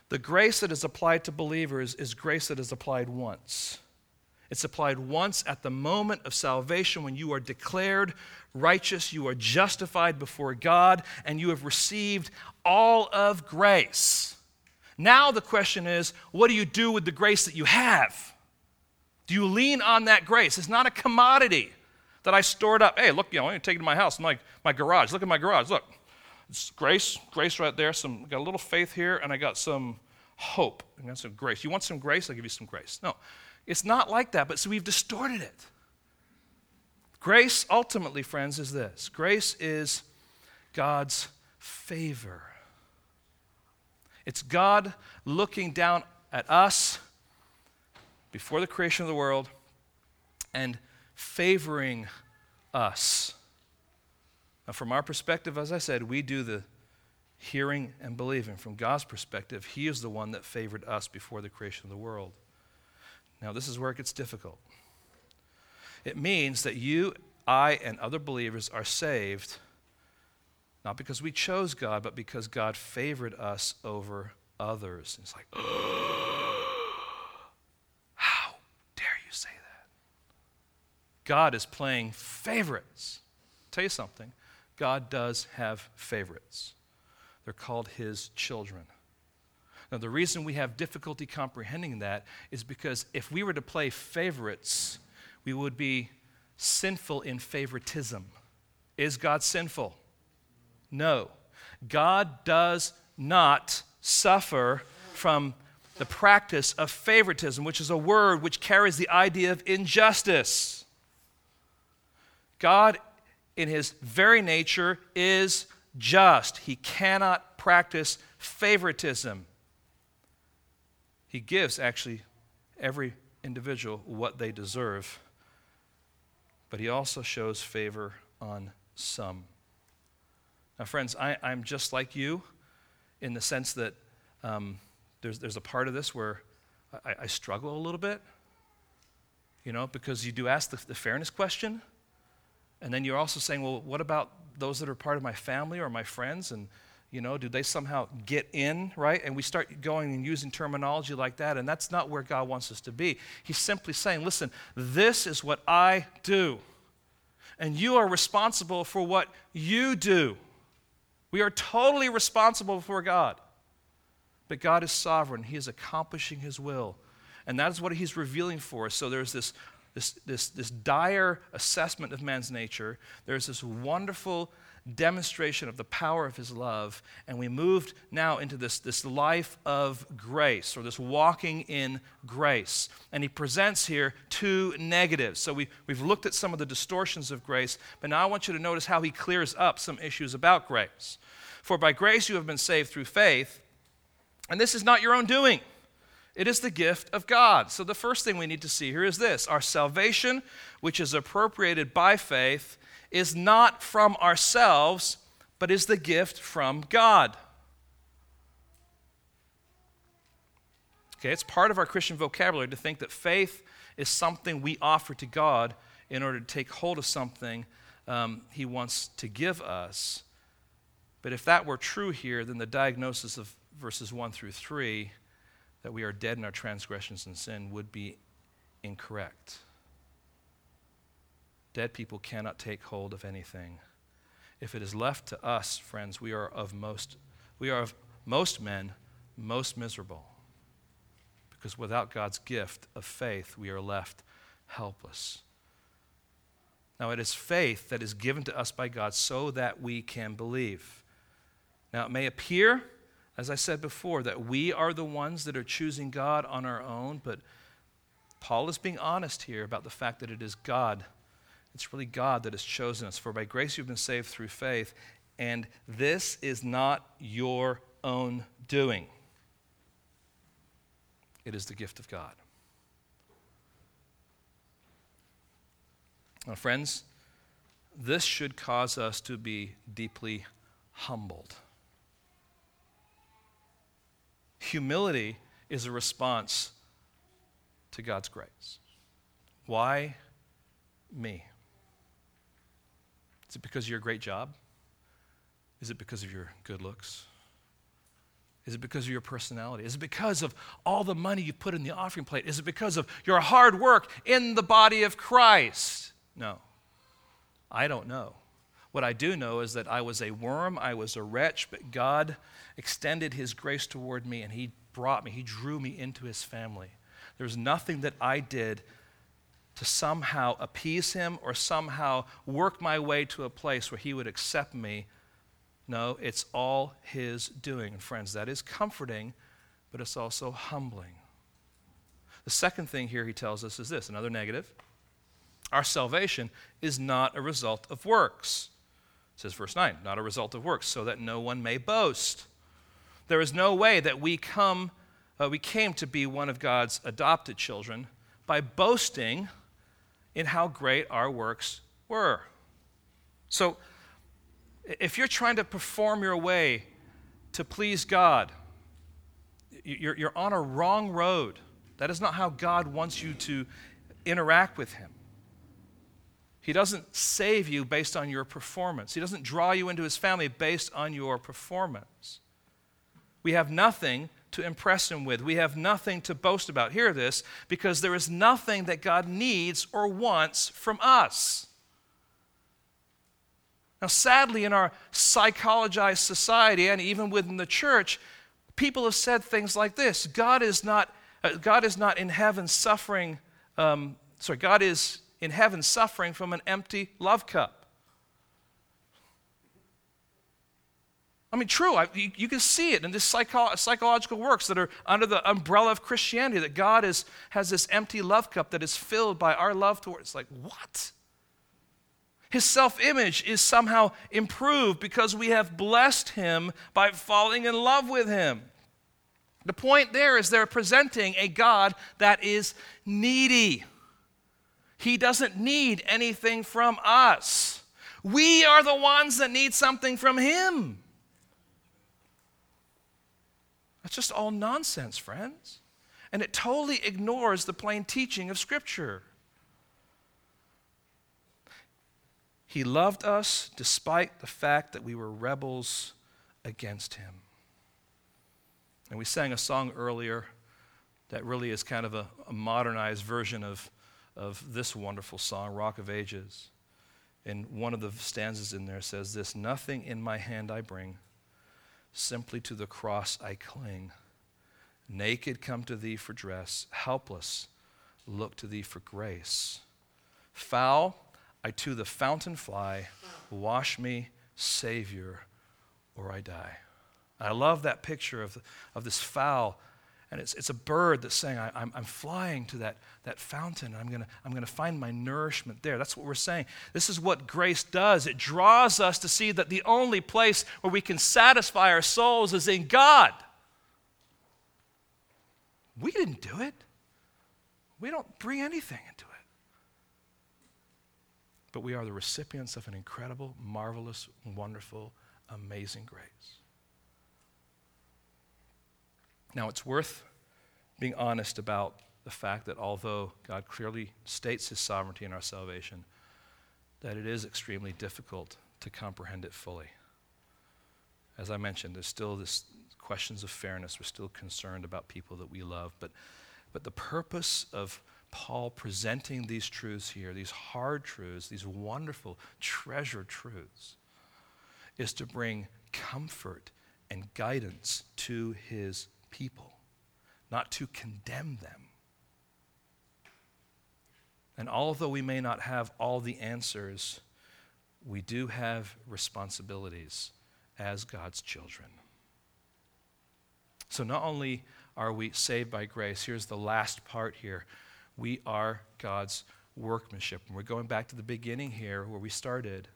the grace that is applied to believers is grace that is applied once. It's applied once at the moment of salvation when you are declared righteous, you are justified before God, and you have received all of grace. Now the question is, what do you do with the grace that you have? Do you lean on that grace? It's not a commodity that I stored up. Hey, look, you know, I'm going to take it to my house, my, my garage. Look at my garage. Look, it's grace, grace right there. Some got a little faith here, and I got some hope. I got some grace. You want some grace? I'll give you some grace. No, it's not like that, but so we've distorted it. Grace, ultimately, friends, is this grace is God's favor. It's God looking down at us before the creation of the world and favoring us. Now, from our perspective, as I said, we do the hearing and believing. From God's perspective, He is the one that favored us before the creation of the world. Now, this is where it gets difficult. It means that you, I, and other believers are saved not because we chose God, but because God favored us over others. it's like, how dare you say that? God is playing favorites. I'll tell you something God does have favorites. They're called his children. Now, the reason we have difficulty comprehending that is because if we were to play favorites, we would be sinful in favoritism. Is God sinful? No. God does not suffer from the practice of favoritism, which is a word which carries the idea of injustice. God, in his very nature, is just. He cannot practice favoritism. He gives, actually, every individual what they deserve, but he also shows favor on some. Now, friends, I, am just like you in the sense that um, there's, there's a part of this where I, I, struggle a little bit, you know, because you do ask the, the fairness question, and then you're also saying, well, what about those that are part of my family or my friends? And you know do they somehow get in right? And we start going and using terminology like that and that's not where god wants us to be. He's simply saying listen this is what i do. And you are responsible for what you do. We are totally responsible before god. But god is sovereign. He is accomplishing his will. And that is what he's revealing for us. So there's this this, this, this dire assessment of man's nature, there's this wonderful demonstration of the power of his love, and we moved now into this, this life of grace, or this walking in grace. And he presents here two negatives. So we, we've looked at some of the distortions of grace, but now I want you to notice how he clears up some issues about grace. For by grace you have been saved through faith, and this is not your own doing. It is the gift of God. So, the first thing we need to see here is this our salvation, which is appropriated by faith, is not from ourselves, but is the gift from God. Okay, it's part of our Christian vocabulary to think that faith is something we offer to God in order to take hold of something um, He wants to give us. But if that were true here, then the diagnosis of verses 1 through 3 that we are dead in our transgressions and sin would be incorrect. Dead people cannot take hold of anything. If it is left to us, friends, we are of most we are of most men most miserable. Because without God's gift of faith, we are left helpless. Now, it is faith that is given to us by God so that we can believe. Now, it may appear as I said before, that we are the ones that are choosing God on our own, but Paul is being honest here about the fact that it is God. It's really God that has chosen us. For by grace you've been saved through faith, and this is not your own doing, it is the gift of God. Now, friends, this should cause us to be deeply humbled. Humility is a response to God's grace. Why me? Is it because of your great job? Is it because of your good looks? Is it because of your personality? Is it because of all the money you put in the offering plate? Is it because of your hard work in the body of Christ? No. I don't know. What I do know is that I was a worm, I was a wretch, but God extended His grace toward me and He brought me, He drew me into His family. There's nothing that I did to somehow appease Him or somehow work my way to a place where He would accept me. No, it's all His doing. And friends, that is comforting, but it's also humbling. The second thing here He tells us is this another negative. Our salvation is not a result of works says verse 9, not a result of works, so that no one may boast. There is no way that we come uh, we came to be one of God's adopted children by boasting in how great our works were. So, if you're trying to perform your way to please God, you're, you're on a wrong road. That is not how God wants you to interact with Him. He doesn't save you based on your performance. He doesn't draw you into his family based on your performance. We have nothing to impress him with. We have nothing to boast about. Hear this because there is nothing that God needs or wants from us. Now, sadly, in our psychologized society and even within the church, people have said things like this God is not, uh, God is not in heaven suffering, um, sorry, God is in heaven suffering from an empty love cup. I mean, true, I, you, you, can see it in these psycho, psychological works that are under the umbrella of Christianity that God is, has this empty love cup that is filled by our love towards. It's Like, what? His self image is somehow improved because we have blessed him by falling in love with him. The point there is they're presenting a God that is needy. He doesn't need anything from us. We are the ones that need something from Him. That's just all nonsense, friends. And it totally ignores the plain teaching of Scripture. He loved us despite the fact that we were rebels against Him. And we sang a song earlier that really is kind of a, a modernized version of of this wonderful song, Rock of Ages. And one of the stanzas in there says this Nothing in my hand I bring, simply to the cross I cling. Naked come to thee for dress, helpless look to thee for grace. Foul, I to the fountain fly, wash me, Savior, or I die. I love that picture of, of this foul and it's, it's a bird that's saying, I, am I'm flying to that, that fountain. I'm going to I'm to find my nourishment there. That's what we're saying. This is what grace does it draws us to see that the only place where we can satisfy our souls is in God. We didn't do it, we don't bring anything into it. But we are the recipients of an incredible, marvelous, wonderful, amazing grace. Now, it's worth being honest about the fact that although God clearly states his sovereignty in our salvation, that it is extremely difficult to comprehend it fully. As I mentioned, there's still this questions of fairness. We're still concerned about people that we love. But, but the purpose of Paul presenting these truths here, these hard truths, these wonderful, treasure truths, is to bring comfort and guidance to his people, not to condemn them. And although we may not have all the answers, we do have responsibilities as God's children. So not only are we saved by grace, here's the last part here. We are God's workmanship. And we're going back to the beginning here where we started.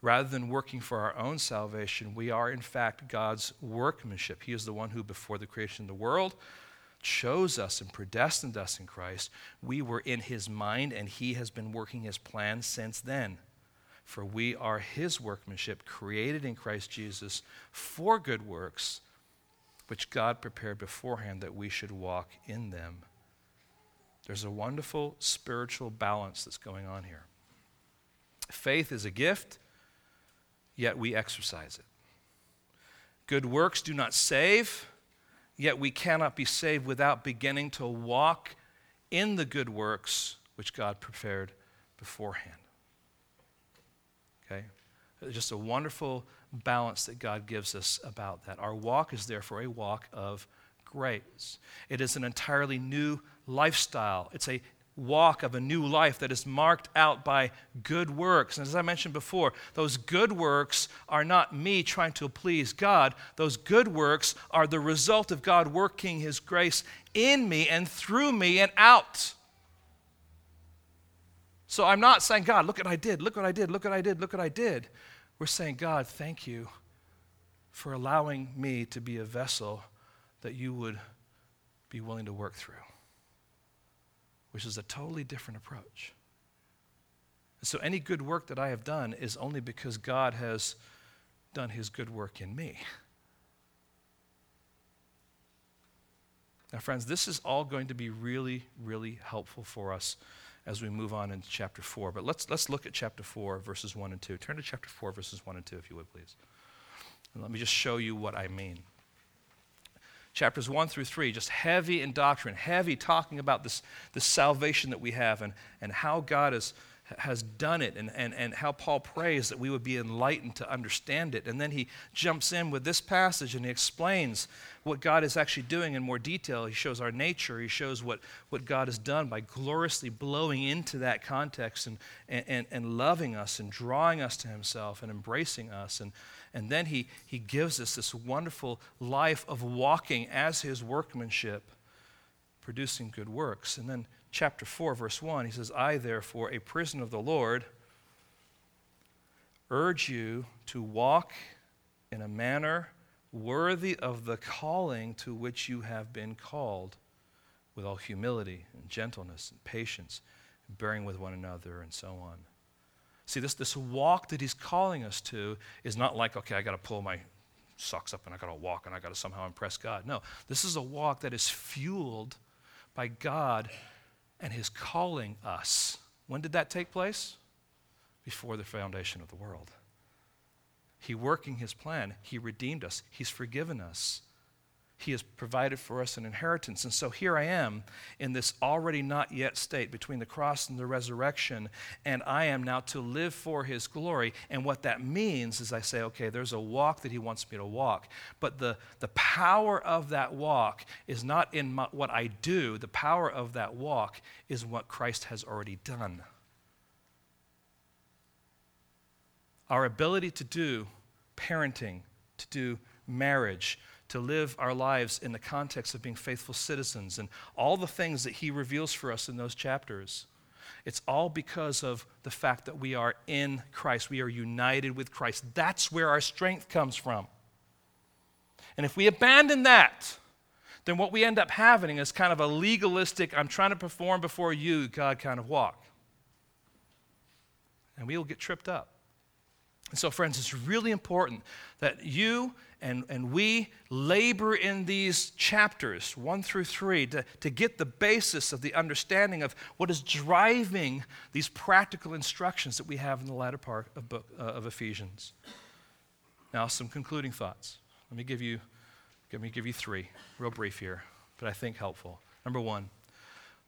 Rather than working for our own salvation, we are in fact God's workmanship. He is the one who, before the creation of the world, chose us and predestined us in Christ. We were in His mind, and He has been working His plan since then. For we are His workmanship, created in Christ Jesus for good works, which God prepared beforehand that we should walk in them. There's a wonderful spiritual balance that's going on here. Faith is a gift, yet we exercise it. Good works do not save, yet we cannot be saved without beginning to walk in the good works which God prepared beforehand. Okay? Just a wonderful balance that God gives us about that. Our walk is therefore a walk of grace. It is an entirely new lifestyle. It's a walk of a new life that is marked out by good works. And as I mentioned before, those good works are not me trying to please God. Those good works are the result of God working His grace in me and through me and out. So I'm not saying, God, look what I did, look what I did, look what I did, look what I did. We're saying, God, thank you for allowing me to be a vessel that you would be willing to work through, which is a totally different approach. So, any good work that I have done is only because God has done his good work in me. Now, friends, this is all going to be really, really helpful for us as we move on into chapter 4. But let's, let's look at chapter 4, verses 1 and 2. Turn to chapter 4, verses 1 and 2, if you would, please. And let me just show you what I mean. Chapters 1 through 3, just heavy in doctrine, heavy talking about this, this salvation that we have and, and how God is has done it and, and, and how Paul prays that we would be enlightened to understand it. And then he jumps in with this passage and he explains what God is actually doing in more detail. He shows our nature, he shows what, what God has done by gloriously blowing into that context and, and, and loving us and drawing us to himself and embracing us. And, and then he, he gives us this wonderful life of walking as his workmanship, producing good works. And then chapter 4, verse 1, he says, I, therefore, a prisoner of the Lord, urge you to walk in a manner worthy of the calling to which you have been called, with all humility and gentleness and patience, bearing with one another, and so on. See, this, this walk that he's calling us to is not like, okay, I got to pull my socks up and I got to walk and I got to somehow impress God. No, this is a walk that is fueled by God and his calling us. When did that take place? Before the foundation of the world. He working his plan. He redeemed us. He's forgiven us. He has provided for us an inheritance. And so here I am in this already not yet state between the cross and the resurrection, and I am now to live for His glory. And what that means is I say, okay, there's a walk that He wants me to walk. But the, the power of that walk is not in my, what I do, the power of that walk is what Christ has already done. Our ability to do parenting, to do marriage, to live our lives in the context of being faithful citizens and all the things that he reveals for us in those chapters. It's all because of the fact that we are in Christ. We are united with Christ. That's where our strength comes from. And if we abandon that, then what we end up having is kind of a legalistic, I'm trying to perform before you, God kind of walk. And we will get tripped up. And so, friends, it's really important that you and, and we labor in these chapters, one through three, to, to get the basis of the understanding of what is driving these practical instructions that we have in the latter part of, book, uh, of Ephesians. Now, some concluding thoughts. Let me give you, let me give you three, real brief here, but I think helpful. Number one,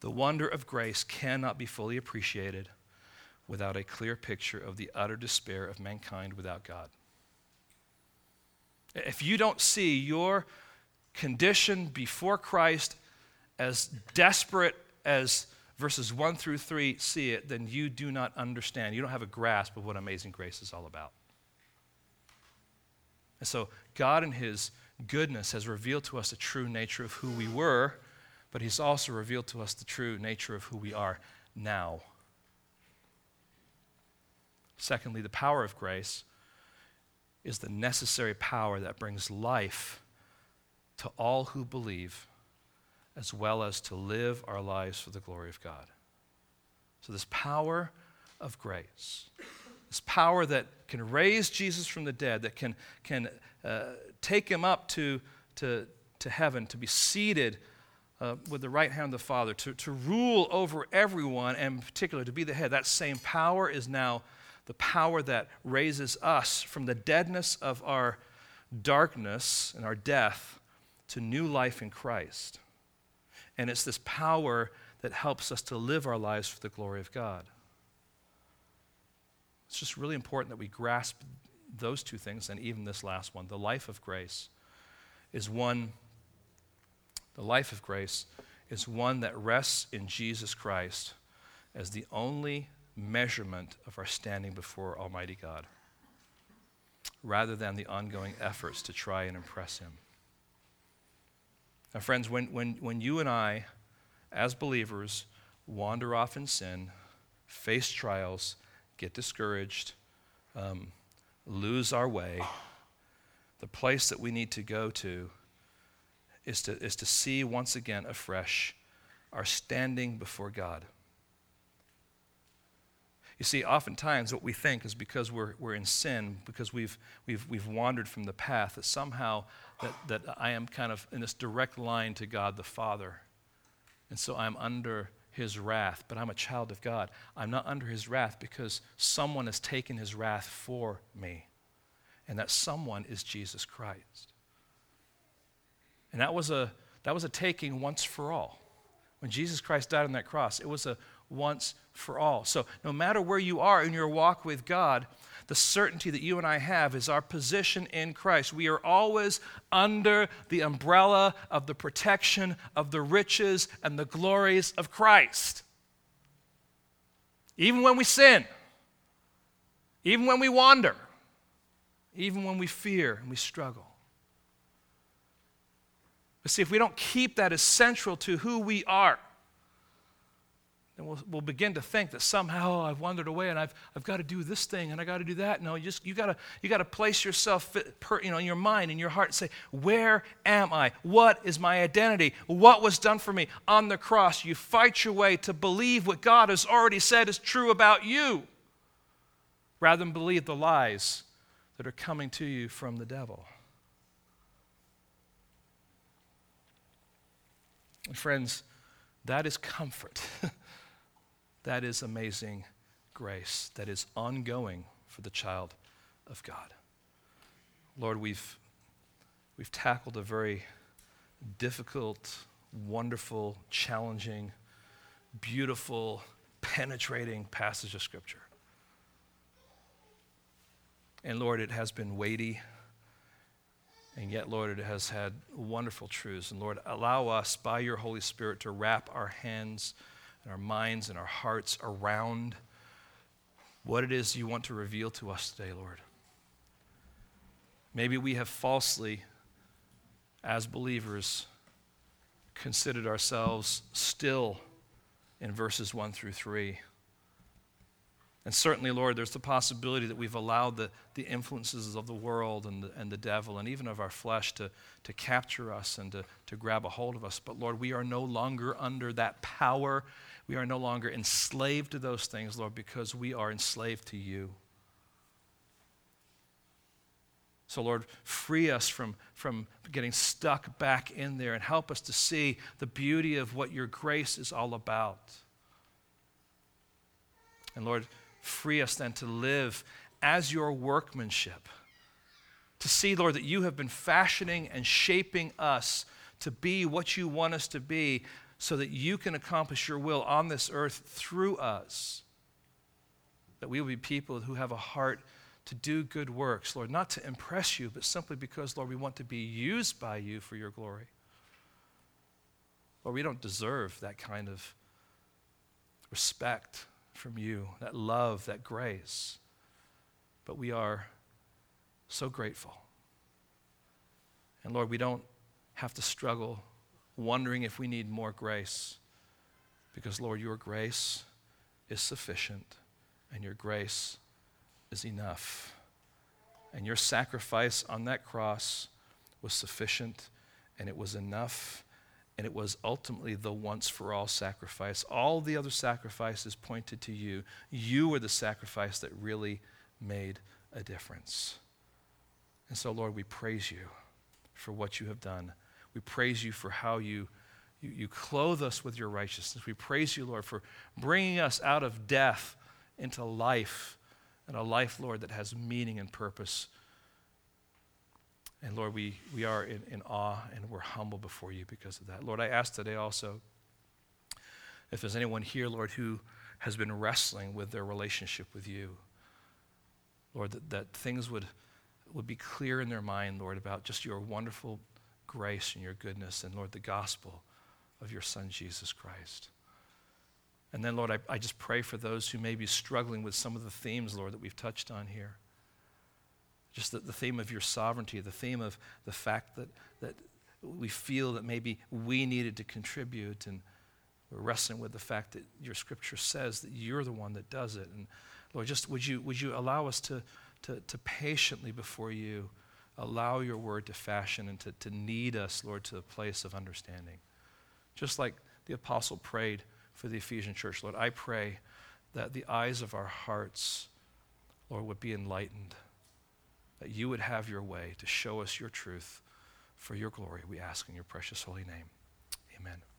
the wonder of grace cannot be fully appreciated without a clear picture of the utter despair of mankind without God. If you don't see your condition before Christ as desperate as verses 1 through 3 see it, then you do not understand. You don't have a grasp of what amazing grace is all about. And so, God, in His goodness, has revealed to us the true nature of who we were, but He's also revealed to us the true nature of who we are now. Secondly, the power of grace is the necessary power that brings life to all who believe, as well as to live our lives for the glory of God. So, this power of grace, this power that can raise Jesus from the dead, that can, can uh, take him up to, to, to heaven, to be seated uh, with the right hand of the Father, to, to rule over everyone, and in particular to be the head. That same power is now the power that raises us from the deadness of our darkness and our death to new life in Christ. And it's this power that helps us to live our lives for the glory of God. It's just really important that we grasp those two things and even this last one. The life of grace is one, the life of grace is one that rests in Jesus Christ as the only measurement of our standing before Almighty God, rather than the ongoing efforts to try and impress Him. Now, friends, when, when, when you and I, as believers, wander off in sin, face trials, get discouraged, um, lose our way, the place that we need to go to is to, is to see once again afresh our standing before God. You see, oftentimes what we think is because we're, we're in sin, because we've, we've, we've wandered from the path, that somehow that, that I am kind of in this direct line to God the Father. And so I'm under his wrath, but I'm a child of God. I'm not under his wrath because someone has taken his wrath for me. And that someone is Jesus Christ. And that was a, that was a taking once for all. When Jesus Christ died on that cross, it was a once for all. So, no matter where you are in your walk with God, the certainty that you and I have is our position in Christ. We are always under the umbrella of the protection of the riches and the glories of Christ. Even when we sin, even when we wander, even when we fear and we struggle. But see, if we don't keep that as central to who we are, and we'll, we'll begin to think that somehow oh, I've wandered away and I've, I've got to do this thing and I got to do that. No, you just you got to you got to place yourself per, you know in your mind in your heart and say, where am I? What is my identity? What was done for me on the cross? You fight your way to believe what God has already said is true about you, rather than believe the lies that are coming to you from the devil. And friends, that is comfort. That is amazing grace that is ongoing for the child of God. Lord, we've, we've tackled a very difficult, wonderful, challenging, beautiful, penetrating passage of Scripture. And Lord, it has been weighty. And yet, Lord, it has had wonderful truths. And Lord, allow us by your Holy Spirit to wrap our hands and our minds and our hearts around what it is you want to reveal to us today, Lord. Maybe we have falsely, as believers, considered ourselves still in verses 1 through 3. And certainly, Lord, there's the possibility that we've allowed the, the influences of the world and the, and the devil and even of our flesh to, to capture us and to, to grab a hold of us. But Lord, we are no longer under that power we are no longer enslaved to those things, Lord, because we are enslaved to you. So, Lord, free us from, from getting stuck back in there and help us to see the beauty of what your grace is all about. And, Lord, free us then to live as your workmanship. To see, Lord, that you have been fashioning and shaping us to be what you want us to be so that you can accomplish your will on this earth through us. That we will be people who have a heart to do good works, Lord, not to impress you, but simply because, Lord, we want to be used by you for your glory. Lord, we don't deserve that kind of respect from you, that love, that grace, but we are so grateful. And Lord, we don't have to struggle wondering if we need more grace. Because, Lord, your grace is sufficient and your grace is enough. And your sacrifice on that cross was sufficient and it was enough and it was ultimately the once for all sacrifice. All the other sacrifices pointed to you. You were the sacrifice that really made a difference. And so, Lord, we praise you for what you have done. We praise you for how you, You, you clothe us with your righteousness. We praise you, Lord, for bringing us out of death into life, and a life, Lord, that has meaning and purpose. And Lord, we, we are in, in awe and we're humble before you because of that. Lord, I ask today also if there's anyone here, Lord, who has been wrestling with their relationship with you, Lord, that, that things would, would be clear in their mind, Lord, about just your wonderful grace and your goodness, and Lord, the gospel of your Son, Jesus Christ. And then, Lord, I, I just pray for those who may be struggling with some of the themes, Lord, that we've touched on here. Just the, the theme of your sovereignty, the theme of the fact that, that we feel that maybe we needed to contribute, and we're wrestling with the fact that your scripture says that you're the one that does it. And Lord, just would you, would you allow us to, to, to patiently before you allow your word to fashion and to, to lead us, Lord, to a place of understanding? Just like the apostle prayed for the Ephesian church, Lord, I pray that the eyes of our hearts, Lord, would be enlightened, that you would have your way to show us your truth for your glory. We ask in your precious holy name. Amen.